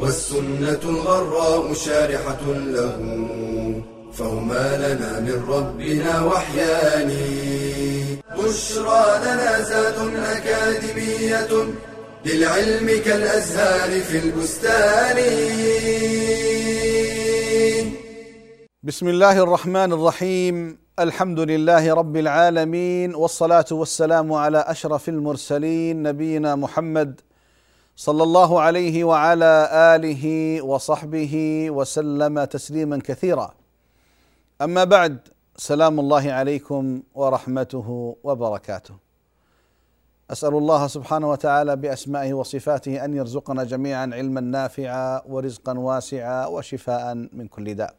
والسنة الغراء شارحة له فهما لنا من ربنا وحيان. بشرى لنا زاد أكاديمية للعلم كالأزهار في البستان. بسم الله الرحمن الرحيم. الحمد لله رب العالمين والصلاة والسلام على أشرف المرسلين نبينا محمد صلى الله عليه وعلى آله وصحبه وسلم تسليما كثيرا. أما بعد سلام الله عليكم ورحمته وبركاته. أسأل الله سبحانه وتعالى بأسمائه وصفاته أن يرزقنا جميعا علما نافعا ورزقا واسعا وشفاء من كل داء.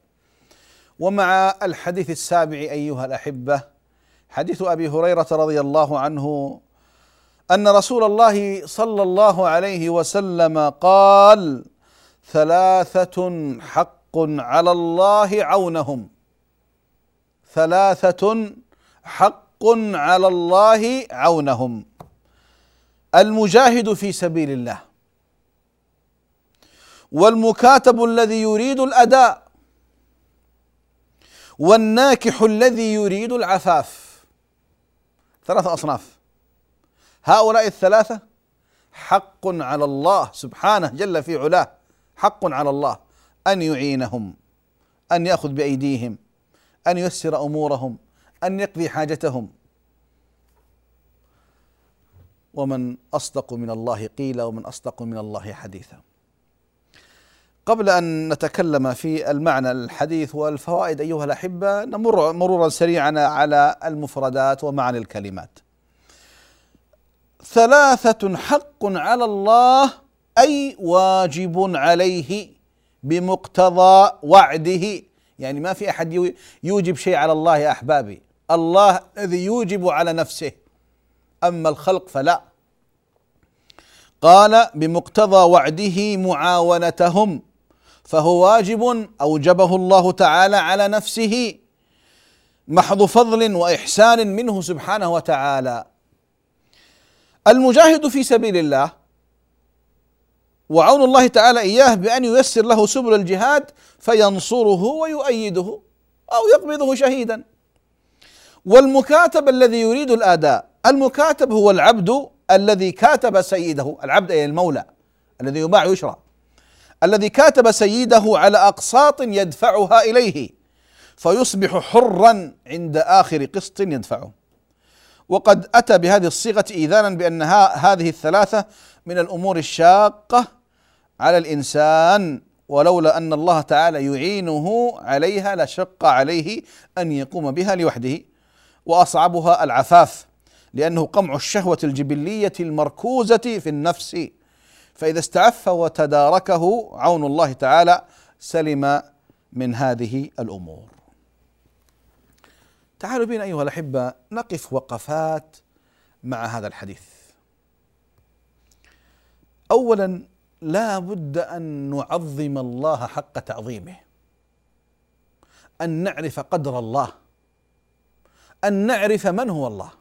ومع الحديث السابع أيها الأحبة حديث أبي هريرة رضي الله عنه أن رسول الله صلى الله عليه وسلم قال ثلاثة حق على الله عونهم. ثلاثة حق على الله عونهم. المجاهد في سبيل الله. والمكاتب الذي يريد الأداء. والناكح الذي يريد العفاف. ثلاثة أصناف. هؤلاء الثلاثة حق على الله سبحانه جل في علاه. حق على الله. أن يعينهم أن يأخذ بأيديهم أن ييسر أمورهم أن يقضي حاجتهم. ومن أصدق من الله قيل ومن أصدق من الله حديثا. قبل أن نتكلم في المعنى الحديث والفوائد أيها الأحبة نمر مرورا سريعا على المفردات ومعاني الكلمات. ثلاثة حق على الله أي واجب عليه بمقتضى وعده. يعني ما في أحد يوجب شيء على الله يا أحبابي، الله الذي يوجب على نفسه. أما الخلق فلا. قال بمقتضى وعده معاونتهم فهو واجب أوجبه الله تعالى على نفسه محض فضل وإحسان منه سبحانه وتعالى. المجاهد في سبيل الله وعون الله تعالى إياه بأن ييسر له سبل الجهاد فينصره ويؤيده أو يقبضه شهيدا. والمكاتب الذي يريد الآداء المكاتب هو العبد الذي كاتب سيده العبد أي المولى الذي يباع يشرى الذي كاتب سيده على أقساط يدفعها إليه فيصبح حرا عند آخر قسط يدفعه. وقد أتى بهذه الصيغة إيذانا بأن هذه الثلاثة من الأمور الشاقة على الإنسان ولولا أن الله تعالى يعينه عليها لشق عليه أن يقوم بها لوحده. وأصعبها العفاف لأنه قمع الشهوة الجبلية المركوزة في النفس. فإذا استعف وتداركه عون الله تعالى سلم من هذه الأمور. تعالوا بنا أيها الأحبة نقف وقفات مع هذا الحديث. أولا لا بد أن نعظم الله حق تعظيمه. أن نعرف قدر الله. أن نعرف من هو الله.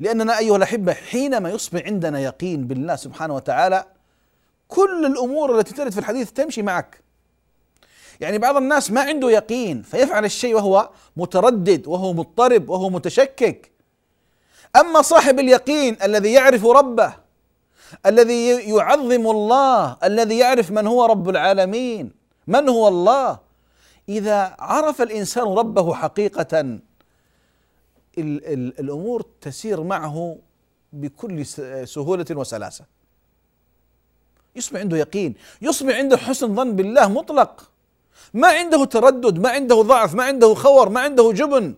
لأننا أيها الأحبة حينما يصبح عندنا يقين بالله سبحانه وتعالى كل الأمور التي ترد في الحديث تمشي معك. يعني بعض الناس ما عنده يقين فيفعل الشيء وهو متردد وهو مضطرب وهو متشكك. أما صاحب اليقين الذي يعرف ربه الذي يعظم الله الذي يعرف من هو رب العالمين من هو الله إذا عرف الإنسان ربه حقيقة الأمور تسير معه بكل سهولة وسلاسة. يصبح عنده يقين يصبح عنده حسن ظن بالله مطلق. ما عنده تردد ما عنده ضعف ما عنده خور ما عنده جبن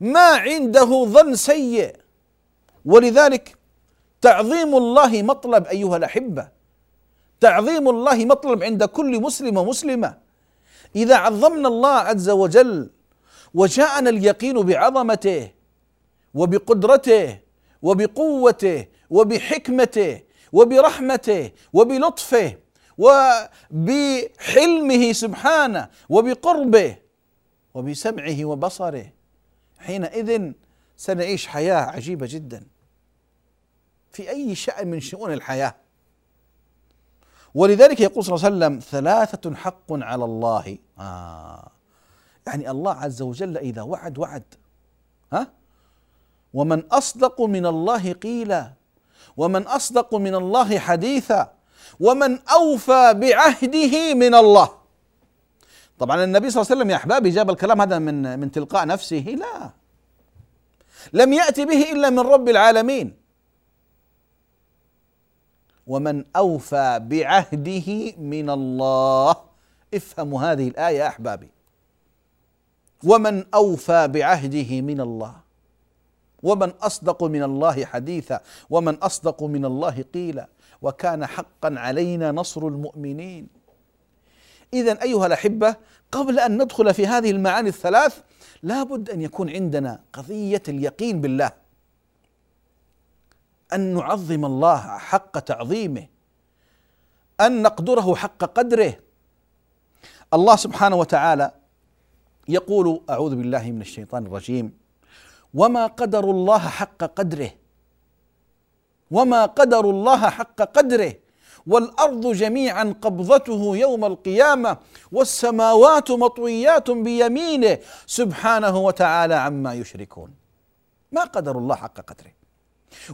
ما عنده ظن سيء. ولذلك تعظيم الله مطلب أيها الأحبة. تعظيم الله مطلب عند كل مسلم ومسلمة. إذا عظمنا الله عز وجل وجاءنا اليقين بعظمته وبقدرته وبقوته وبحكمته وبرحمته وبلطفه وبحلمه سبحانه وبقربه وبسمعه وبصره. حينئذ سنعيش حياة عجيبة جدا. في أي شأن من شؤون الحياة. ولذلك يقول صلى الله عليه وسلم ثلاثة حق على الله. آه. يعني الله عز وجل إذا وعد وعد. ها؟ ومن أصدق من الله قيلا. ومن أصدق من الله حديثا. ومن أوفى بعهده من الله. طبعا النبي صلى الله عليه وسلم يا أحبابي جاب الكلام هذا من من تلقاء نفسه. لا. لم يأتي به إلا من رب العالمين. ومن أوفى بعهده من الله. افهموا هذه الآية يا أحبابي. ومن أوفى بعهده من الله. ومن أصدق من الله حديثا. ومن أصدق من الله قيلا. وكان حقا علينا نصر المؤمنين. إذا أيها الأحبة قبل أن ندخل في هذه المعاني الثلاث لابد أن يكون عندنا قضية اليقين بالله. أن نعظم الله حق تعظيمه. أن نقدره حق قدره. الله سبحانه وتعالى يقول أعوذ بالله من الشيطان الرجيم. وما قدر الله حق قدره. وما قدر الله حق قدره والارض جميعا قبضته يوم القيامه والسماوات مطويات بيمينه سبحانه وتعالى عما يشركون. ما قدر الله حق قدره؟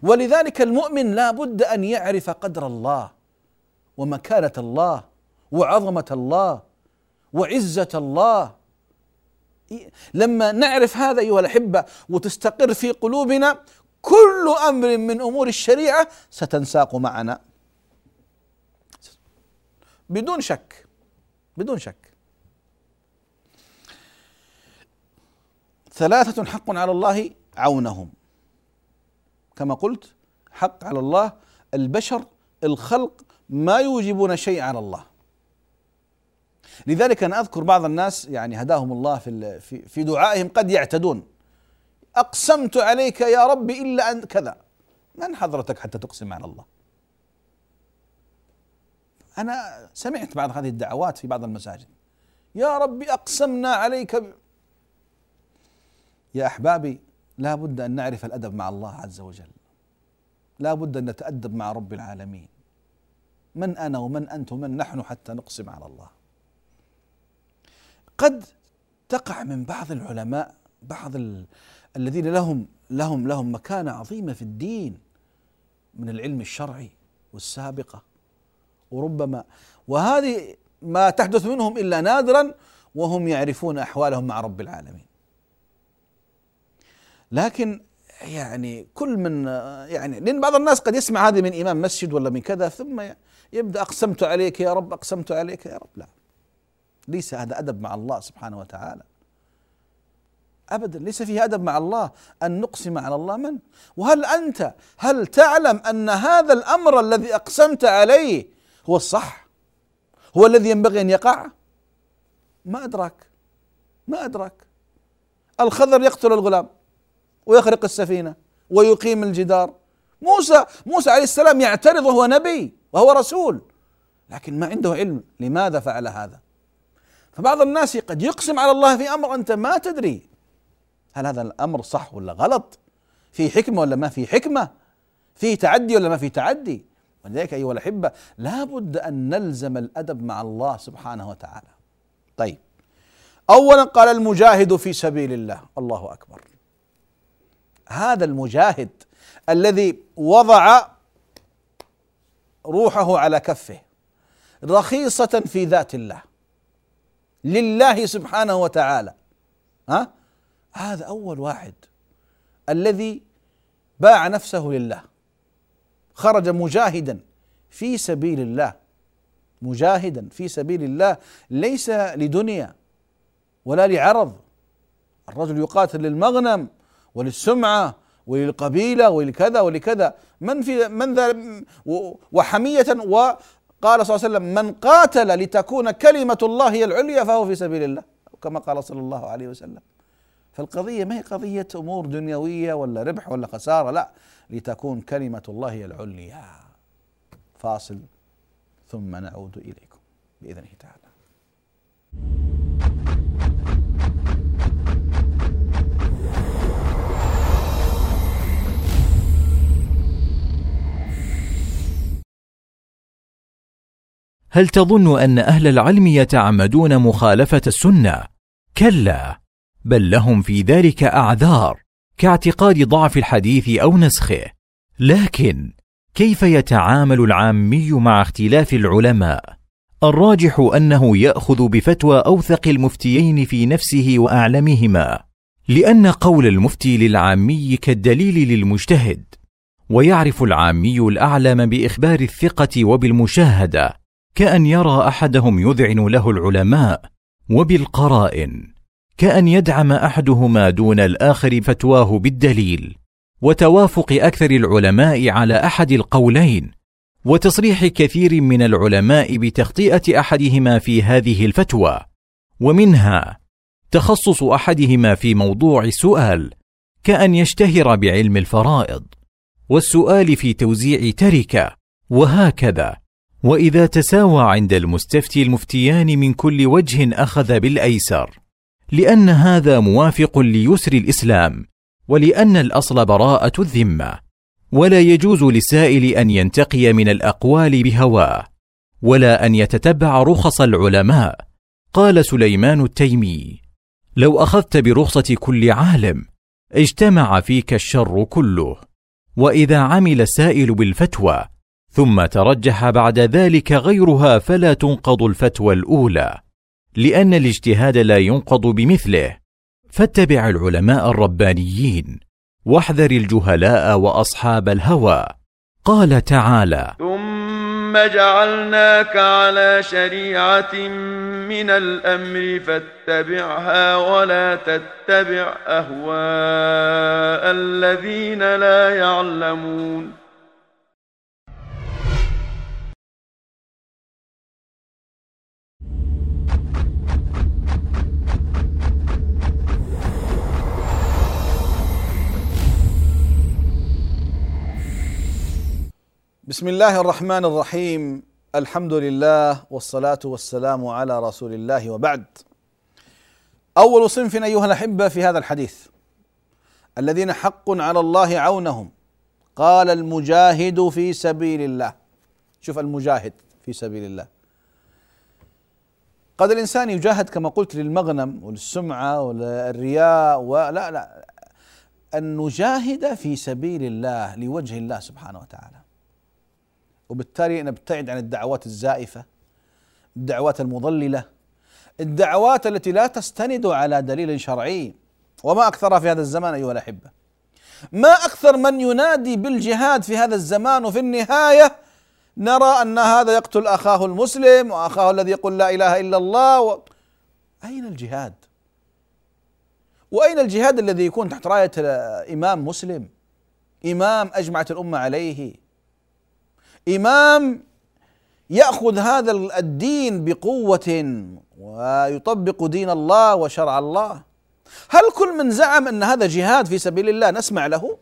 ولذلك المؤمن لا بد ان يعرف قدر الله ومكانه الله وعظمه الله وعزه الله. لما نعرف هذا أيها الأحبة وتستقر في قلوبنا كل أمر من أمور الشريعة ستنساق معنا. بدون شك بدون شك. ثلاثة حق على الله عونهم. كما قلت حق على الله البشر الخلق ما يوجبون شيء على الله. لذلك أنا أذكر بعض الناس يعني هداهم الله في في دعائهم قد يعتدون. أقسمت عليك يا رب إلا ان كذا. من حضرتك حتى تقسم على الله؟ أنا سمعت بعض هذه الدعوات في بعض المساجد. يا رب أقسمنا عليك ب... يا أحبابي لا بد أن نعرف الأدب مع الله عز وجل. لا بد أن نتأدب مع رب العالمين. من أنا ومن أنت ومن نحن حتى نقسم على الله. قد تقع من بعض العلماء بعض. الذين لهم لهم لهم مكانة عظيمة في الدين من العلم الشرعي والسابقة. وربما وهذه ما تحدث منهم إلا نادرا وهم يعرفون أحوالهم مع رب العالمين. لكن يعني كل من يعني لأن بعض الناس قد يسمع هذه من إمام مسجد ولا من كذا ثم يبدأ أقسمت عليك يا رب أقسمت عليك يا رب. لا. ليس هذا أدب مع الله سبحانه وتعالى. ابدا ليس فيه أدب مع الله أن نقسم على الله من؟ وهل أنت هل تعلم أن هذا الأمر الذي أقسمت عليه هو الصح؟ هو الذي ينبغي أن يقع؟ ما أدراك. ما أدراك. الخضر يقتل الغلام ويخرق السفينة ويقيم الجدار. موسى موسى عليه السلام يعترض وهو نبي وهو رسول لكن ما عنده علم لماذا فعل هذا؟ فبعض الناس قد يقسم على الله في أمر أنت ما تدري. هل هذا الأمر صح ولا غلط؟ في حكمة ولا ما في حكمة؟ في تعدي ولا ما في تعدي؟ ولذلك أيها الأحبة لابد أن نلزم الأدب مع الله سبحانه وتعالى. طيب. اولا قال المجاهد في سبيل الله الله أكبر. هذا المجاهد الذي وضع روحه على كفه رخيصة في ذات الله لله سبحانه وتعالى. ها؟ هذا أول واحد الذي باع نفسه لله. خرج مجاهدا في سبيل الله. مجاهدا في سبيل الله. ليس لدنيا ولا لعرض. الرجل يقاتل للمغنم وللسمعة وللقبيلة ولكذا ولكذا. من في من ذا وحمية قال صلى الله عليه وسلم من قاتل لتكون كلمة الله هي العليا فهو في سبيل الله. كما قال صلى الله عليه وسلم. فالقضية ما هي قضية أمور دنيوية ولا ربح ولا خسارة لا لتكون كلمة الله العليا. فاصل ثم نعود إليكم بإذنه تعالى. هل تظن أن أهل العلم يتعمدون مخالفة السنة؟ كلا. بل لهم في ذلك أعذار كاعتقاد ضعف الحديث أو نسخه. لكن كيف يتعامل العامي مع اختلاف العلماء؟ الراجح أنه يأخذ بفتوى أوثق المفتيين في نفسه وأعلمهما لأن قول المفتي للعامي كالدليل للمجتهد ويعرف العامي الأعلم بإخبار الثقة وبالمشاهدة كأن يرى أحدهم يذعن له العلماء وبالقرائن. كأن يدعم أحدهما دون الآخر فتواه بالدليل وتوافق أكثر العلماء على أحد القولين وتصريح كثير من العلماء بتخطئه أحدهما في هذه الفتوى ومنها تخصص أحدهما في موضوع سؤال كأن يشتهر بعلم الفرائض والسؤال في توزيع تركة وهكذا. وإذا تساوى عند المستفتي المفتيان من كل وجه أخذ بالأيسر. لأن هذا موافق ليسر الإسلام ولأن الأصل براءة الذمة ولا يجوز للسائل أن ينتقي من الأقوال بهواه ولا أن يتتبع رخص العلماء قال سليمان التيمي. لو أخذت برخصة كل عالم اجتمع فيك الشر كله وإذا عمل السائل بالفتوى ثم ترجح بعد ذلك غيرها فلا تنقض الفتوى الأولى. لأن الاجتهاد لا ينقض بمثله. فاتبع العلماء الربانيين واحذر الجهلاء وأصحاب الهوى. قال تعالى ثم جعلناك على شريعة من الأمر فاتبعها ولا تتبع أهواء الذين لا يعلمون. بسم الله الرحمن الرحيم. الحمد لله والصلاة والسلام على رسول الله وبعد. أول صنف أيها الأحبة في هذا الحديث. الذين حق على الله عونهم. قال المجاهد في سبيل الله. شوف المجاهد في سبيل الله. قد الإنسان يجاهد كما قلت للمغنم وللسمعة وللرياء ولا لا. أن نجاهد في سبيل الله لوجه الله سبحانه وتعالى. وبالتالي نبتعد عن الدعوات الزائفة الدعوات المضللة الدعوات التي لا تستند على دليل شرعي وما اكثرها في هذا الزمان أيها الأحبة ما أكثر من ينادي بالجهاد في هذا الزمان وفي النهاية نرى أن هذا يقتل أخاه المسلم وأخاه الذي يقول لا إله إلا الله و... أين الجهاد؟ وأين الجهاد الذي يكون تحت راية امام مسلم؟ إمام اجمعت الأمة عليه امام يأخذ هذا الدين بقوة ويطبق دين الله وشرع الله. هل كل من زعم أن هذا جهاد في سبيل الله نسمع له؟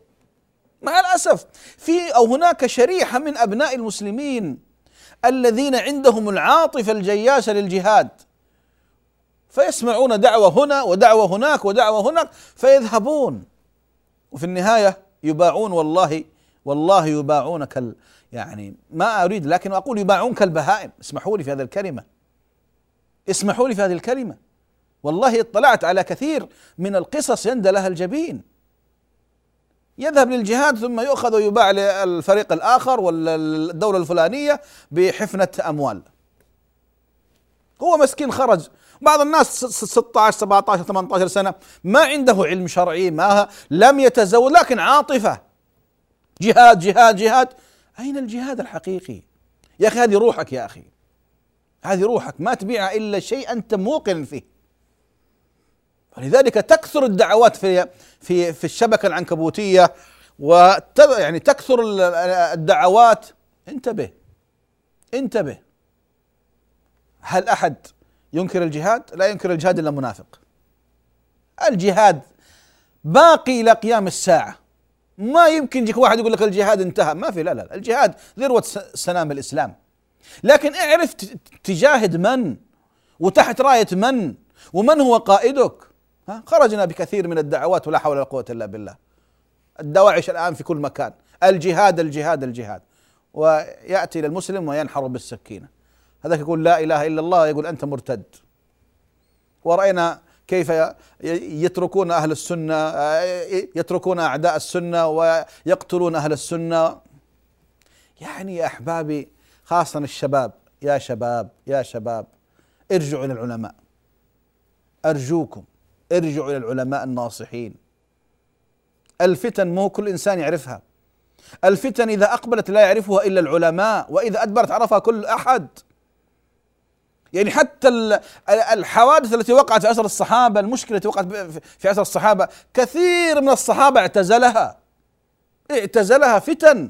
مع الأسف في أو هناك شريحة من أبناء المسلمين الذين عندهم العاطفة الجياشة للجهاد فيسمعون دعوة هنا ودعوة هناك ودعوة هناك فيذهبون وفي النهاية يباعون والله والله يباعون يعني ما أريد لكن أقول يباعون كالبهائم اسمحوا لي في هذه الكلمة. اسمحوا لي في هذه الكلمة. والله اطلعت على كثير من القصص يندى لها الجبين. يذهب للجهاد ثم يؤخذ ويباع للفريق الآخر ولا الدولة الفلانية بحفنة أموال. هو مسكين خرج. بعض الناس 16 17 18 سنة ما عنده علم شرعي ما لم يتزوج لكن عاطفة. جهاد جهاد جهاد. أين الجهاد الحقيقي يا أخي هذه روحك يا أخي هذه روحك ما تبيعها إلا شيء أنت موقن فيه ولذلك تكثر الدعوات في في في الشبكة العنكبوتية و يعني تكثر الدعوات انتبه انتبه هل أحد ينكر الجهاد؟ لا ينكر الجهاد إلا منافق. الجهاد باقي إلى قيام الساعة. ما يمكن يجيك واحد يقول لك الجهاد انتهى، ما في لا لا الجهاد ذروة سنام الإسلام. لكن اعرف تجاهد من وتحت راية من ومن هو قائدك. ها خرجنا بكثير من الدعوات ولا حول ولا قوة إلا بالله. الدواعش الآن في كل مكان، الجهاد الجهاد الجهاد. ويأتي للمسلم وينحر بالسكينة. هذاك يقول لا إله إلا الله يقول أنت مرتد ورأينا كيف يتركون أهل السنة يتركون أعداء السنة ويقتلون أهل السنة. يعني يا أحبابي خاصة الشباب يا شباب يا شباب ارجعوا إلى العلماء. أرجوكم ارجعوا إلى العلماء الناصحين. الفتن مو كل إنسان يعرفها. الفتن إذا أقبلت لا يعرفها إلا العلماء وإذا أدبرت عرفها كل أحد. يعني حتى الحوادث التي وقعت في عصر الصحابة المشكلة التي وقعت في عصر الصحابة كثير من الصحابة اعتزلها. اعتزلها فتن.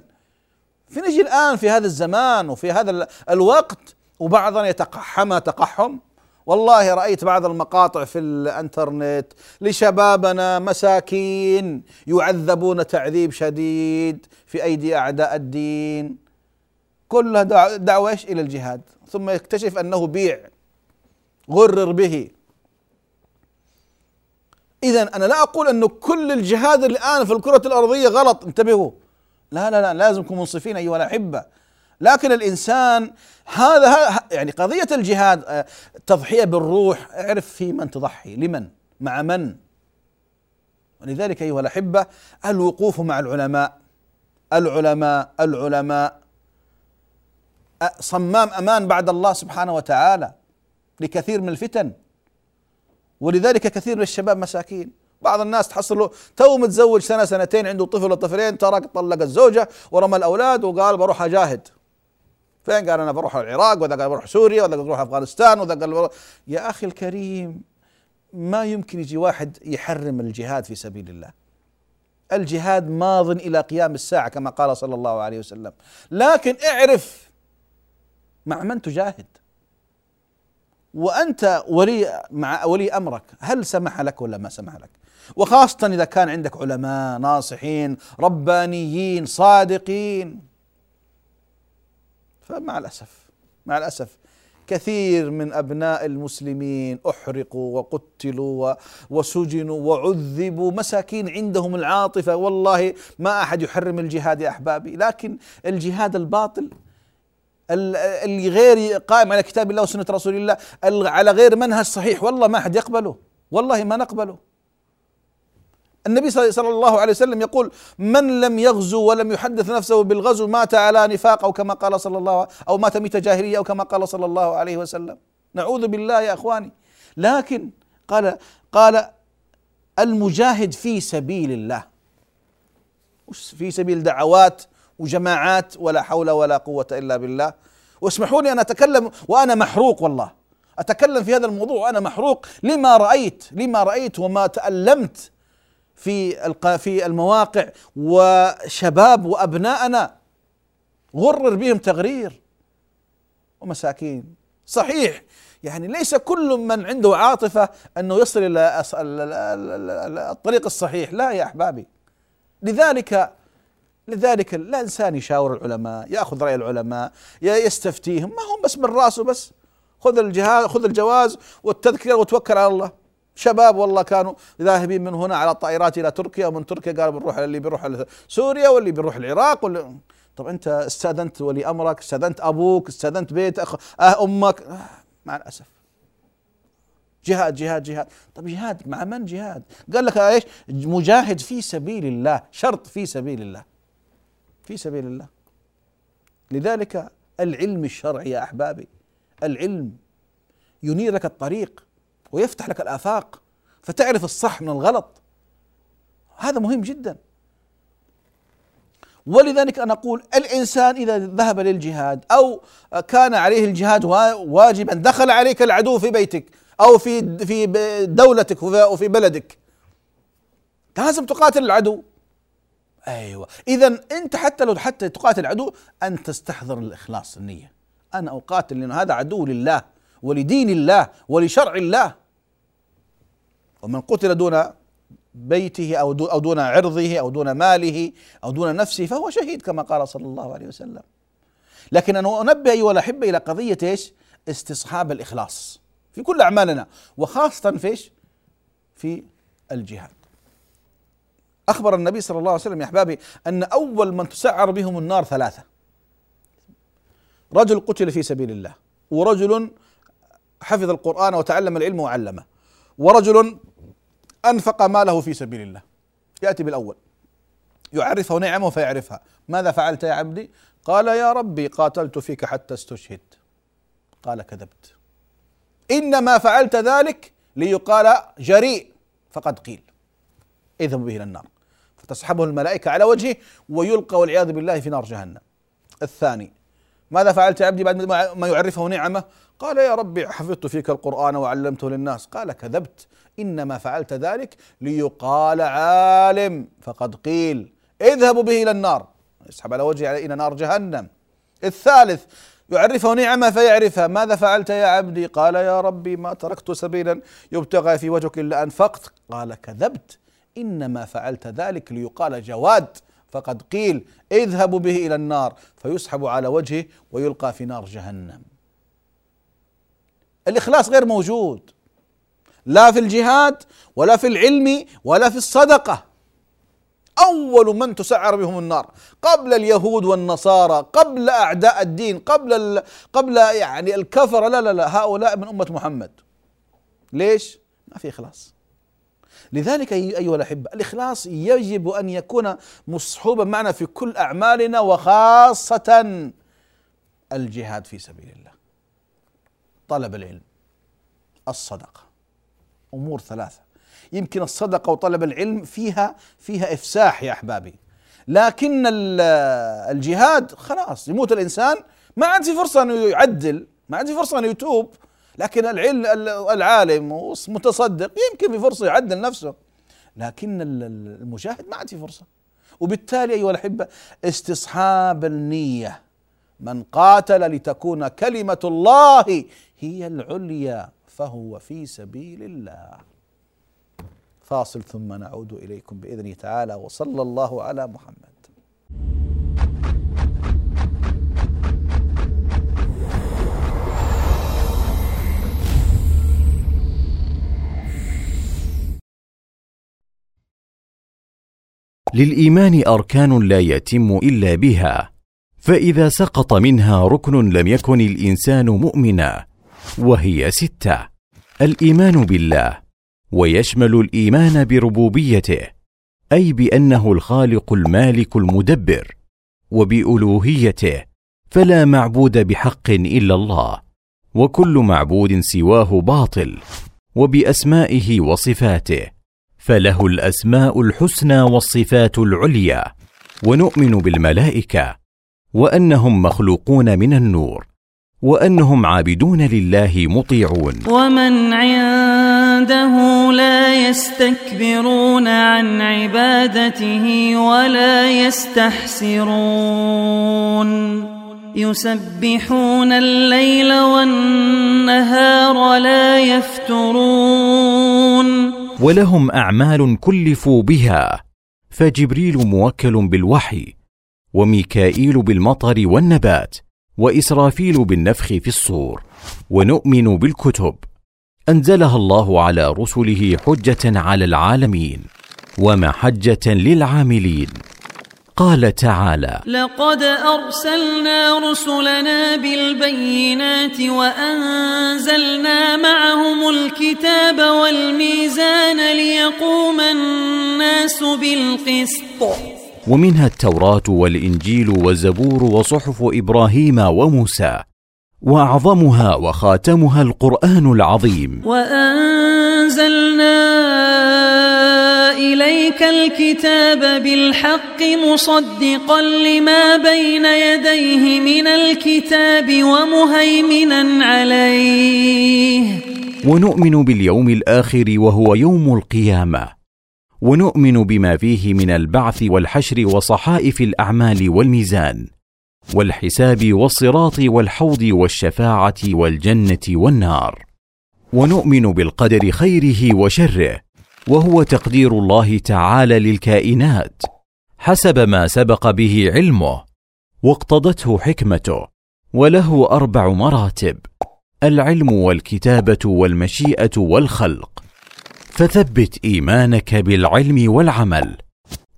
فنجي الآن في هذا الزمان وفي هذا الوقت وبعضنا يتقحم تقحم. والله رأيت بعض المقاطع في الإنترنت لشبابنا مساكين يعذبون تعذيب شديد في أيدي أعداء الدين. كلها دعوة إيش؟ إلى الجهاد. ثم يكتشف أنه بيع غرر به. اذا أنا لا أقول انه كل الجهاد الآن في الكرة الأرضية غلط انتبهوا. لا لا لا لازم نكون منصفين أيها الأحبة. لكن الإنسان هذا يعني قضية الجهاد آه، تضحية بالروح اعرف في من تضحي. لمن؟ مع من؟ ولذلك أيها الأحبة الوقوف مع العلماء. العلماء العلماء. صمام أمان بعد الله سبحانه وتعالى لكثير من الفتن. ولذلك كثير من الشباب مساكين. بعض الناس تحصله تو متزوج سنة سنتين عنده طفل ولا طفلين ترك طلق الزوجه ورمى الأولاد وقال بروح أجاهد. فين؟ قال أنا بروح العراق وذا قال بروح سوريا وذا قال بروح أفغانستان وذا قال بروح يا أخي الكريم ما يمكن يجي واحد يحرم الجهاد في سبيل الله. الجهاد ماض إلى قيام الساعة كما قال صلى الله عليه وسلم. لكن اعرف مع من تجاهد. وأنت ولي مع ولي أمرك هل سمح لك ولا ما سمح لك؟ وخاصة إذا كان عندك علماء ناصحين ربانيين صادقين. فمع الأسف مع الأسف كثير من أبناء المسلمين أحرقوا وقتلوا وسجنوا وعذبوا مساكين عندهم العاطفة. والله ما أحد يحرم الجهاد يا أحبابي لكن الجهاد الباطل اللي غير قائم على كتاب الله وسنة رسول الله على غير منهج صحيح. والله ما حد يقبله. والله ما نقبله. النبي صلى الله عليه وسلم يقول من لم يغزو ولم يحدث نفسه بالغزو مات على نفاق أو كما قال صلى الله أو مات ميت جاهلية أو كما قال صلى الله عليه وسلم. نعوذ بالله يا إخواني. لكن قال قال المجاهد في سبيل الله. في سبيل دعوات؟ وجماعات ولا حول ولا قوة إلا بالله. واسمحوا لي أن أتكلم وأنا محروق والله. أتكلم في هذا الموضوع وأنا محروق. لما رأيت لما رأيت وما تألمت في في المواقع وشباب وأبناءنا غرر بهم تغرير ومساكين. صحيح يعني ليس كل من عنده عاطفة أنه يصل إلى الطريق الصحيح. لا يا أحبابي. لذلك لذلك الانسان يشاور العلماء يأخذ رأي العلماء يستفتيهم. ما هم بس من راسه بس. خذ الجهاز خذ الجواز والتذكره وتوكل على الله. شباب والله كانوا ذاهبين من هنا على الطائرات إلى تركيا ومن تركيا قالوا بنروح اللي بيروح سوريا واللي بيروح العراق واللي طب أنت استأذنت ولي أمرك استأذنت أبوك استأذنت بيت أخ... أه أمك. آه مع الأسف. جهاد جهاد جهاد. طب جهاد مع من جهاد؟ قال لك إيش؟ مجاهد في سبيل الله شرط في سبيل الله. في سبيل الله. لذلك العلم الشرعي يا أحبابي العلم ينير لك الطريق ويفتح لك الآفاق فتعرف الصح من الغلط. هذا مهم جدا. ولذلك أنا أقول الإنسان إذا ذهب للجهاد أو كان عليه الجهاد واجبا دخل عليك العدو في بيتك أو في في دولتك وفي بلدك لازم تقاتل العدو. أيوه اذا أنت حتى لو حتى تقاتل عدو أن تستحضر الإخلاص النية أنا أقاتل لأنه هذا عدو لله ولدين الله ولشرع الله ومن قتل دون بيته أو أو دون عرضه أو دون ماله أو دون نفسه فهو شهيد كما قال صلى الله عليه وسلم. لكن أنا أنبه أيها الأحبة إلى قضية إيش؟ استصحاب الإخلاص في كل أعمالنا وخاصة في إيش؟ في الجهاد. أخبر النبي صلى الله عليه وسلم يا أحبابي أن أول من تسعر بهم النار ثلاثة. رجل قتل في سبيل الله ورجل حفظ القرآن وتعلم العلم وعلمه ورجل أنفق ماله في سبيل الله. يأتي بالأول. يعرفه نعمه فيعرفها. ماذا فعلت يا عبدي؟ قال يا ربي قاتلت فيك حتى استشهد. قال كذبت. إنما فعلت ذلك ليقال جريء. فقد قيل. إذهبوا به إلى النار. فتسحبه الملائكة على وجهه ويلقى والعياذ بالله في نار جهنم. الثاني ماذا فعلت يا عبدي بعد ما يعرفه نعمة؟ قال يا ربي حفظت فيك القرآن وعلمته للناس. قال كذبت. إنما فعلت ذلك ليقال عالم. فقد قيل اذهبوا به إلى النار. يسحب على وجهه إلى نار جهنم. الثالث يعرفه نعمة فيعرفها. ماذا فعلت يا عبدي؟ قال يا ربي ما تركت سبيلا يبتغى في وجهك إلا أنفقت. قال كذبت. إنما فعلت ذلك ليقال جواد فقد قيل اذهبوا به إلى النار فيسحب على وجهه ويلقى في نار جهنم. الإخلاص غير موجود لا في الجهاد ولا في العلم ولا في الصدقة. أول من تسعر بهم النار قبل اليهود والنصارى قبل أعداء الدين قبل قبل يعني الكفر. لا لا لا هؤلاء من أمة محمد. ليش؟ ما في إخلاص. لذلك أيها الأحبة الإخلاص يجب أن يكون مصحوبا معنا في كل أعمالنا وخاصة الجهاد في سبيل الله. طلب العلم الصدقة أمور ثلاثة. يمكن الصدقة وطلب العلم فيها فيها إفساح يا أحبابي. لكن الجهاد خلاص يموت الإنسان ما عاد في فرصة أنه يعدل ما عاد في فرصة أنه يتوب. لكن العلم العالم متصدق يمكن في فرصة يعدل نفسه. لكن المجاهد ما عاد في فرصة. وبالتالي أيها الأحبة استصحاب النية. من قاتل لتكون كلمة الله هي العليا فهو في سبيل الله. فاصل ثم نعود إليكم بإذنه تعالى وصلى الله على محمد. للإيمان أركان لا يتم إلا بها فإذا سقط منها ركن لم يكن الإنسان مؤمنا وهي ستة. الإيمان بالله ويشمل الإيمان بربوبيته أي بأنه الخالق المالك المدبر وبألوهيته فلا معبود بحق إلا الله وكل معبود سواه باطل وبأسمائه وصفاته. فله الأسماء الحسنى والصفات العليا ونؤمن بالملائكة وأنهم مخلوقون من النور وأنهم عابدون لله مطيعون. ومن عنده لا يستكبرون عن عبادته ولا يستحسرون. يسبحون الليل والنهار لا يفترون. ولهم أعمال كلفوا بها. فجبريل موكل بالوحي وميكائيل بالمطر والنبات وإسرافيل بالنفخ في الصور ونؤمن بالكتب. أنزلها الله على رسله حجة على العالمين ومحجة للعاملين. قال تعالى لقد أرسلنا رسلنا بالبينات وأنزلنا معهم الكتاب والميزان ليقوم الناس بالقسط. ومنها التوراة والإنجيل والزبور وصحف إبراهيم وموسى وأعظمها وخاتمها القرآن العظيم. وأنزلنا إليك الكتاب بالحق مصدقا لما بين يديه من الكتاب ومهيمنا عليه. ونؤمن باليوم الآخر وهو يوم القيامة. ونؤمن بما فيه من البعث والحشر وصحائف الأعمال والميزان. والحساب والصراط والحوض والشفاعة والجنة والنار. ونؤمن بالقدر خيره وشره. وهو تقدير الله تعالى للكائنات حسب ما سبق به علمه واقتضته حكمته وله أربع مراتب العلم والكتابة والمشيئة والخلق. فثبت إيمانك بالعلم والعمل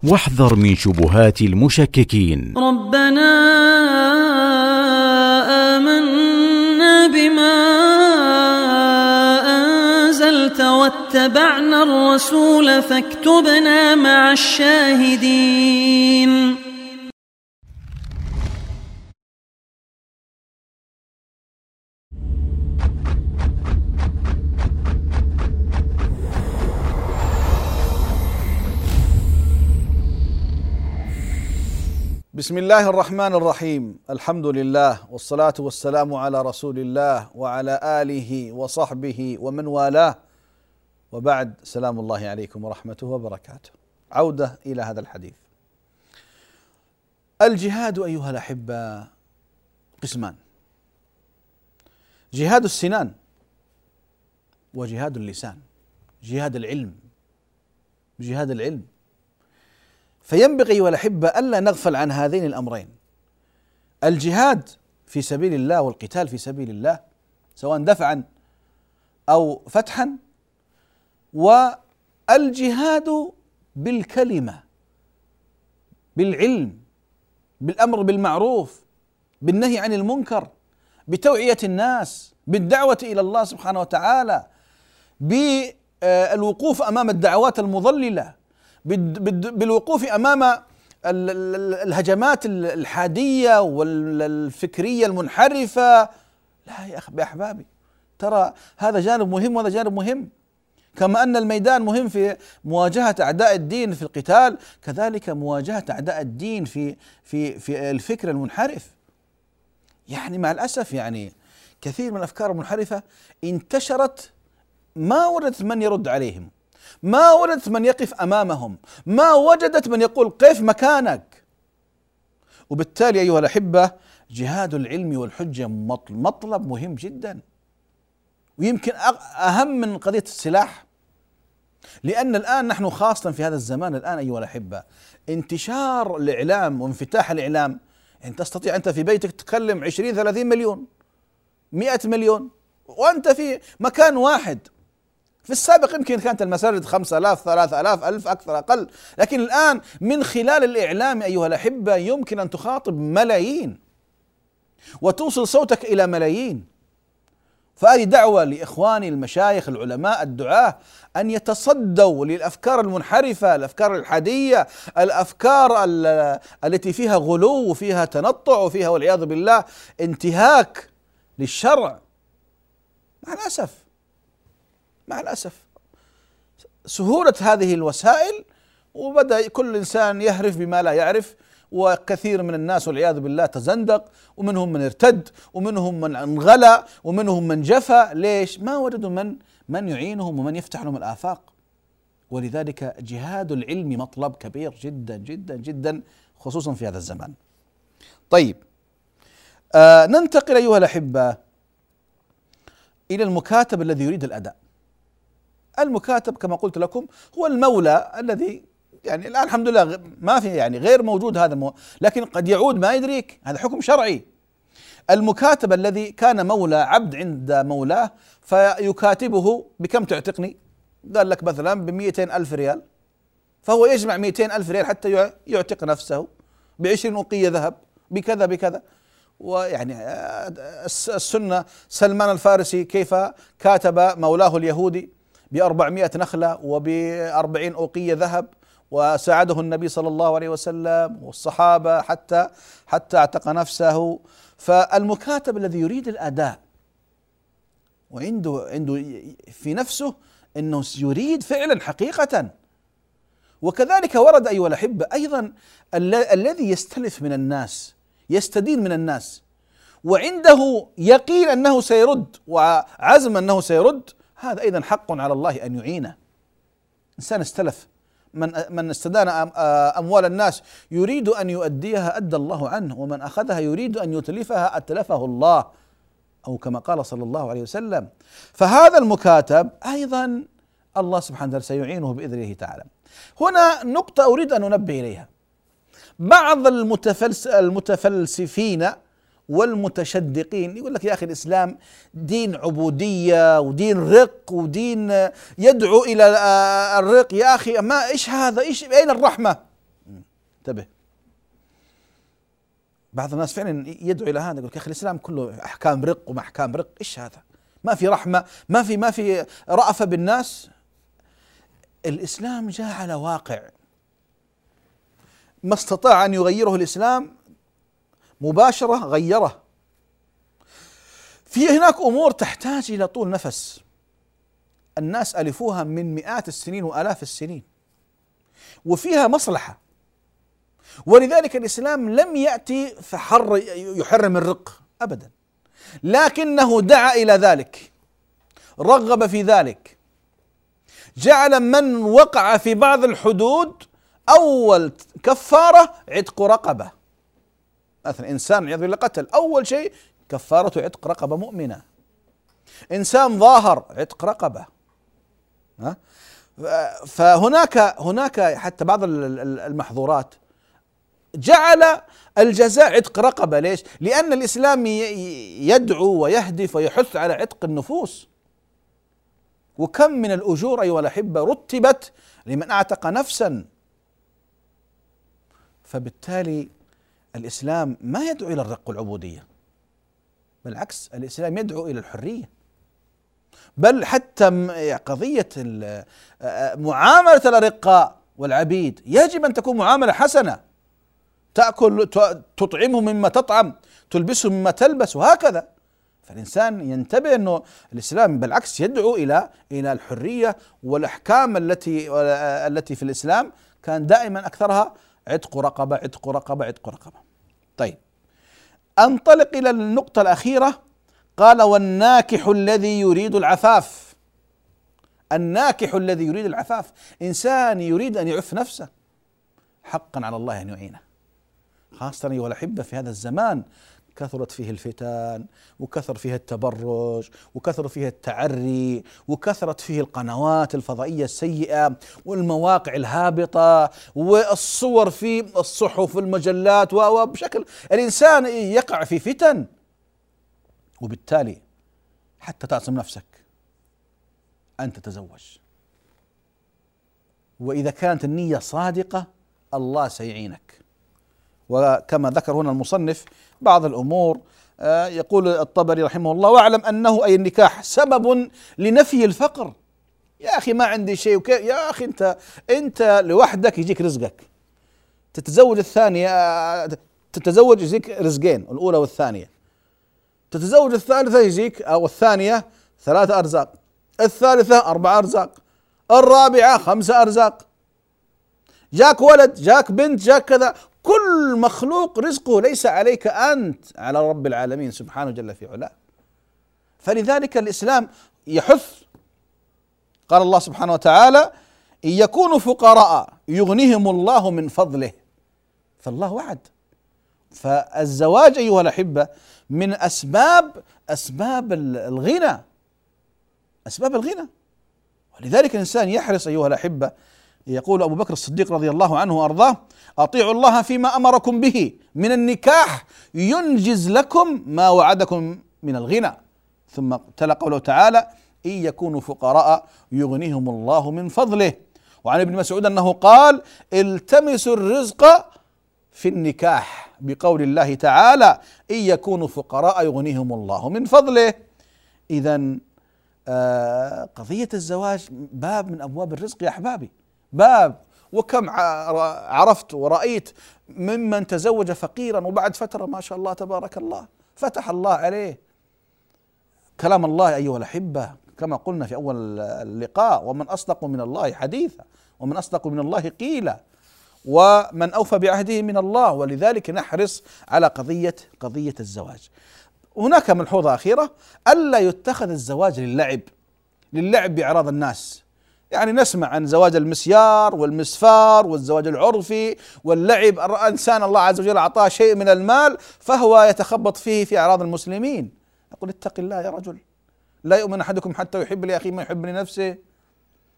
واحذر من شبهات المشككين. ربنا واتبعنا الرسول فاكتبنا مع الشاهدين. بسم الله الرحمن الرحيم الحمد لله والصلاة والسلام على رسول الله وعلى آله وصحبه ومن والاه وبعد سلام الله عليكم ورحمته وبركاته. عودة إلى هذا الحديث. الجهاد أيها الأحبة قسمان. جهاد السنان وجهاد اللسان. جهاد العلم. جهاد العلم. فينبغي أيها الأحبة ألا نغفل عن هذين الأمرين. الجهاد في سبيل الله والقتال في سبيل الله سواء دفعا أو فتحا والجهاد بالكلمة بالعلم بالأمر بالمعروف بالنهي عن المنكر بتوعية الناس بالدعوة إلى الله سبحانه وتعالى بالوقوف أمام الدعوات المضللة بالوقوف أمام الهجمات الحادية والفكرية المنحرفة. لا يا أخي احبابي ترى هذا جانب مهم وهذا جانب مهم. كما أن الميدان مهم في مواجهة أعداء الدين في القتال كذلك مواجهة أعداء الدين في في في الفكر المنحرف. يعني مع الأسف يعني كثير من الأفكار المنحرفة انتشرت ما وجدت من يرد عليهم ما وجدت من يقف أمامهم ما وجدت من يقول قف مكانك. وبالتالي أيها الأحبة جهاد العلم والحجة مطلب مهم جدا. ويمكن أهم من قضية السلاح لأن الآن نحن خاصة في هذا الزمان الآن أيها الأحبة انتشار الإعلام وانفتاح الإعلام يعني تستطيع أنت في بيتك تكلم 20 30 مليون 100 مليون وأنت في مكان واحد. في السابق يمكن كانت المساجد خمسة آلاف ثلاثة آلاف ألف أكثر أقل لكن الآن من خلال الإعلام أيها الأحبة يمكن أن تخاطب ملايين وتوصل صوتك إلى ملايين. فهذه دعوة لإخواني المشايخ العلماء الدعاة أن يتصدوا للأفكار المنحرفة الأفكار الحادية الأفكار التي فيها غلو وفيها تنطع وفيها والعياذ بالله انتهاك للشرع. مع الأسف مع الأسف. سهولة هذه الوسائل وبدأ كل إنسان يهرف بما لا يعرف. وكثير من الناس والعياذ بالله تزندق ومنهم من ارتد ومنهم من انغلى ومنهم من جفى ليش؟ ما وجدوا من من يعينهم ومن يفتح لهم الآفاق ولذلك جهاد العلم مطلب كبير جدا جدا جدا خصوصا في هذا الزمان. طيب آه ننتقل أيها الأحبة إلى المكاتب الذي يريد الأداء. المكاتب كما قلت لكم هو المولى الذي يعني الآن الحمد لله ما في يعني غير موجود هذا المو... لكن قد يعود ما يدريك. هذا حكم شرعي. المكاتب الذي كان مولى عبد عند مولاه فيكاتبه بكم تعتقني؟ قال لك مثلا ب ألف ريال. فهو يجمع 200 ألف ريال حتى يعتق نفسه بعشرين أقية ذهب بكذا بكذا. ويعني آه، السنة سلمان الفارسي كيف كاتب مولاه اليهودي بأربعمائة نخلة وبأربعين أوقية ذهب. وساعده النبي صلى الله عليه وسلم والصحابة حتى حتى اعتق نفسه. فالمكاتب الذي يريد الأداء وعنده عنده في نفسه إنه يريد فعلا حقيقة. وكذلك ورد أيها الأحبة أيضا الذي يستلف من الناس يستدين من الناس. وعنده يقين أنه سيرد وعزم أنه سيرد. هذا أيضا حق على الله أن يعينه. إنسان استلف من من استدان أموال الناس يريد أن يؤديها أدى الله عنه ومن أخذها يريد أن يتلفها أتلفه الله أو كما قال صلى الله عليه وسلم. فهذا المكاتب أيضا الله سبحانه وتعالى سيعينه بإذنه تعالى. هنا نقطة أريد أن أنبه إليها. بعض المتفلس المتفلسفين والمتشدقين. يقول لك يا أخي الإسلام دين عبودية ودين رق ودين يدعو إلى الرق. يا أخي ما إيش هذا؟ إيش أين الرحمة؟ انتبه. بعض الناس فعلا يدعو إلى هذا يقول يا أخي الإسلام كله أحكام رق وما أحكام رق. إيش هذا؟ ما في رحمة ما في ما في رأفة بالناس. الإسلام جاء على واقع. ما استطاع أن يغيره الإسلام مباشرة غيره. في هناك أمور تحتاج إلى طول نفس. الناس ألفوها من مئات السنين وآلاف السنين. وفيها مصلحة. ولذلك الإسلام لم يأتي فحر يحرم الرق ابدا. لكنه دعا إلى ذلك. رغب في ذلك. جعل من وقع في بعض الحدود أول كفارة عتق رقبة. مثلا إنسان عياذ بالله قتل أول شيء كفارة عتق رقبة مؤمنة. إنسان ظاهر عتق رقبة. ها؟ فهناك هناك حتى بعض المحظورات. جعل الجزاء عتق رقبة ليش؟ لأن الإسلام يدعو ويهدف ويحث على عتق النفوس. وكم من الأجور أيها الأحبة رتبت لمن أعتق نفسا. فبالتالي الإسلام ما يدعو إلى الرق والعبوديه بالعكس الإسلام يدعو إلى الحرية. بل حتى قضية معاملة الأرقاء والعبيد يجب أن تكون معاملة حسنة. تأكل تطعمهم مما تطعم تلبسهم مما تلبس وهكذا. فالإنسان ينتبه أنه الإسلام بالعكس يدعو إلى إلى الحرية والأحكام التي التي في الإسلام كان دائما أكثرها عتق رقبة عتق رقبة عتق رقبة. طيب. أنطلق إلى النقطة الأخيرة. قال والناكح الذي يريد العفاف. الناكح الذي يريد العفاف. إنسان يريد أن يعف نفسه. حقا على الله أن يعينه. خاصة أيها الأحبة في هذا الزمان. كثرت فيه الفتن وكثر فيه التبرج وكثر فيه التعري وكثرت فيه القنوات الفضائية السيئة والمواقع الهابطة والصور في الصحف والمجلات وبشكل الإنسان يقع في فتن. وبالتالي حتى تعصم نفسك. أن تتزوج. وإذا كانت النية صادقة الله سيعينك. وكما ذكر هنا المصنف بعض الأمور آه، يقول الطبري رحمه الله واعلم أنه أي النكاح سبب لنفي الفقر. يا أخي ما عندي شيء وكيف يا أخي أنت أنت لوحدك يجيك رزقك. تتزوج الثانية آه، تتزوج يجيك رزقين الأولى والثانية. تتزوج الثالثة يجيك أو الثانية ثلاثة أرزاق. الثالثة أربع أرزاق. الرابعة خمسة أرزاق. جاك ولد جاك بنت جاك كذا. كل مخلوق رزقه ليس عليك أنت على رب العالمين سبحانه جل في علاه. فلذلك الإسلام يحث قال الله سبحانه وتعالى إن يكونوا فقراء يغنيهم الله من فضله. فالله وعد. فالزواج أيها الأحبة من أسباب أسباب الغنى. أسباب الغنى. ولذلك الإنسان يحرص أيها الأحبة يقول أبو بكر الصديق رضي الله عنه وأرضاه أطيعوا الله فيما أمركم به من النكاح ينجز لكم ما وعدكم من الغنى. ثم تلا قوله تعالى إن يكونوا فقراء يغنيهم الله من فضله. وعن ابن مسعود أنه قال التمسوا الرزق في النكاح بقول الله تعالى إن يكونوا فقراء يغنيهم الله من فضله. اذا آه قضية الزواج باب من أبواب الرزق يا أحبابي. باب وكم عرفت ورأيت ممن تزوج فقيرا وبعد فترة ما شاء الله تبارك الله فتح الله عليه. كلام الله أيها الأحبة كما قلنا في أول اللقاء ومن أصدق من الله حديثا ومن أصدق من الله قيلا ومن أوفى بعهده من الله. ولذلك نحرص على قضية قضية الزواج. هناك ملحوظة أخيرة ألا يتخذ الزواج للعب للعب بأعراض الناس. يعني نسمع عن زواج المسيار والمسفار والزواج العرفي واللعب. الإنسان الله عز وجل أعطاه شيء من المال فهو يتخبط فيه في أعراض المسلمين. يقول اتق الله يا رجل. لا يؤمن أحدكم حتى يحب لأخيه ما يحب لنفسه.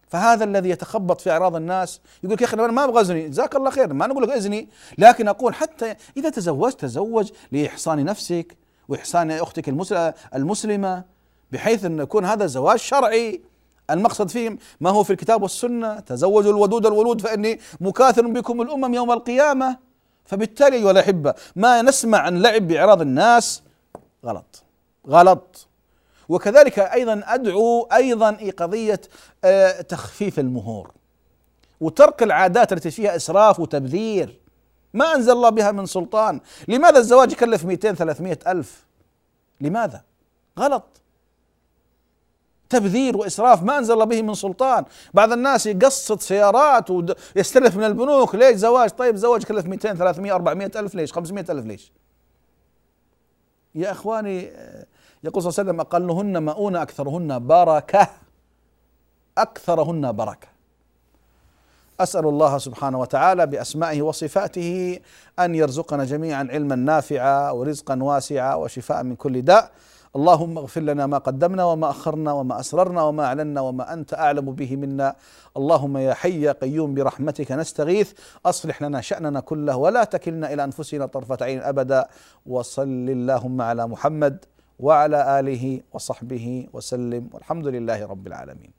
فهذا الذي يتخبط في أعراض الناس. يقول لك يا أخي أنا ما أبغى ازني جزاك الله خير. ما نقول لك ازني لكن أقول حتى إذا تزوجت تزوج لإحصان نفسك واحسان أختك المسلمة بحيث أن يكون هذا زواج شرعي. المقصد فيه ما هو في الكتاب والسنة. تزوجوا الودود الولود فإني مكاثر بكم الأمم يوم القيامة. فبالتالي أيها الأحبة ما نسمع عن لعب بإعراض الناس غلط. غلط. وكذلك أيضا أدعو أيضا قضية آه، تخفيف المهور وترك العادات التي فيها إسراف وتبذير. ما أنزل الله بها من سلطان. لماذا الزواج يكلف 200 300 ألف؟ لماذا؟ غلط. تبذير وإسراف ما أنزل الله به من سلطان. بعض الناس يقسط سيارات ويستلف من البنوك. ليش زواج؟ طيب زواج كلف 200 300 400 ألف ليش؟ 500 ألف ليش؟ يا إخواني يقول صلى الله عليه وسلم أقلهن مؤونة أكثرهن بركة. أكثرهن بركة. أسأل الله سبحانه وتعالى بأسمائه وصفاته أن يرزقنا جميعا علما نافعا ورزقا واسعا وشفاء من كل داء. اللهم اغفر لنا ما قدمنا وما أخرنا وما أسررنا وما أعلنا وما أنت أعلم به منا. اللهم يا حي يا قيوم برحمتك نستغيث. أصلح لنا شأننا كله ولا تكلنا إلى أنفسنا طرفة عين أبدا. وصل اللهم على محمد وعلى آله وصحبه وسلم. والحمد لله رب العالمين.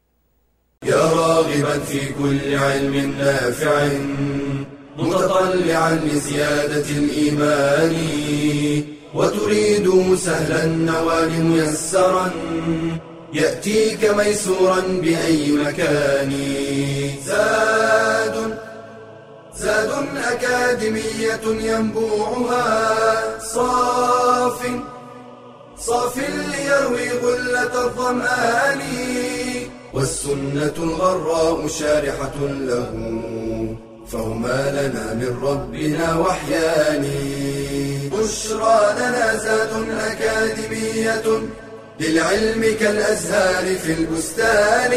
يا راغبا في كل علم نافع متطلعا لزيادة الإيمان. وتريد سهلا النوال ميسرا يأتيك ميسورا بأي مكان. زاد زاد أكاديمية ينبوعها. صاف صاف ليروي غلة الظمآن. والسنة الغراء شارحة له. فهما لنا من ربنا وحيان بشرى لنا زاد أكاديمية للعلم كالأزهار في البستان.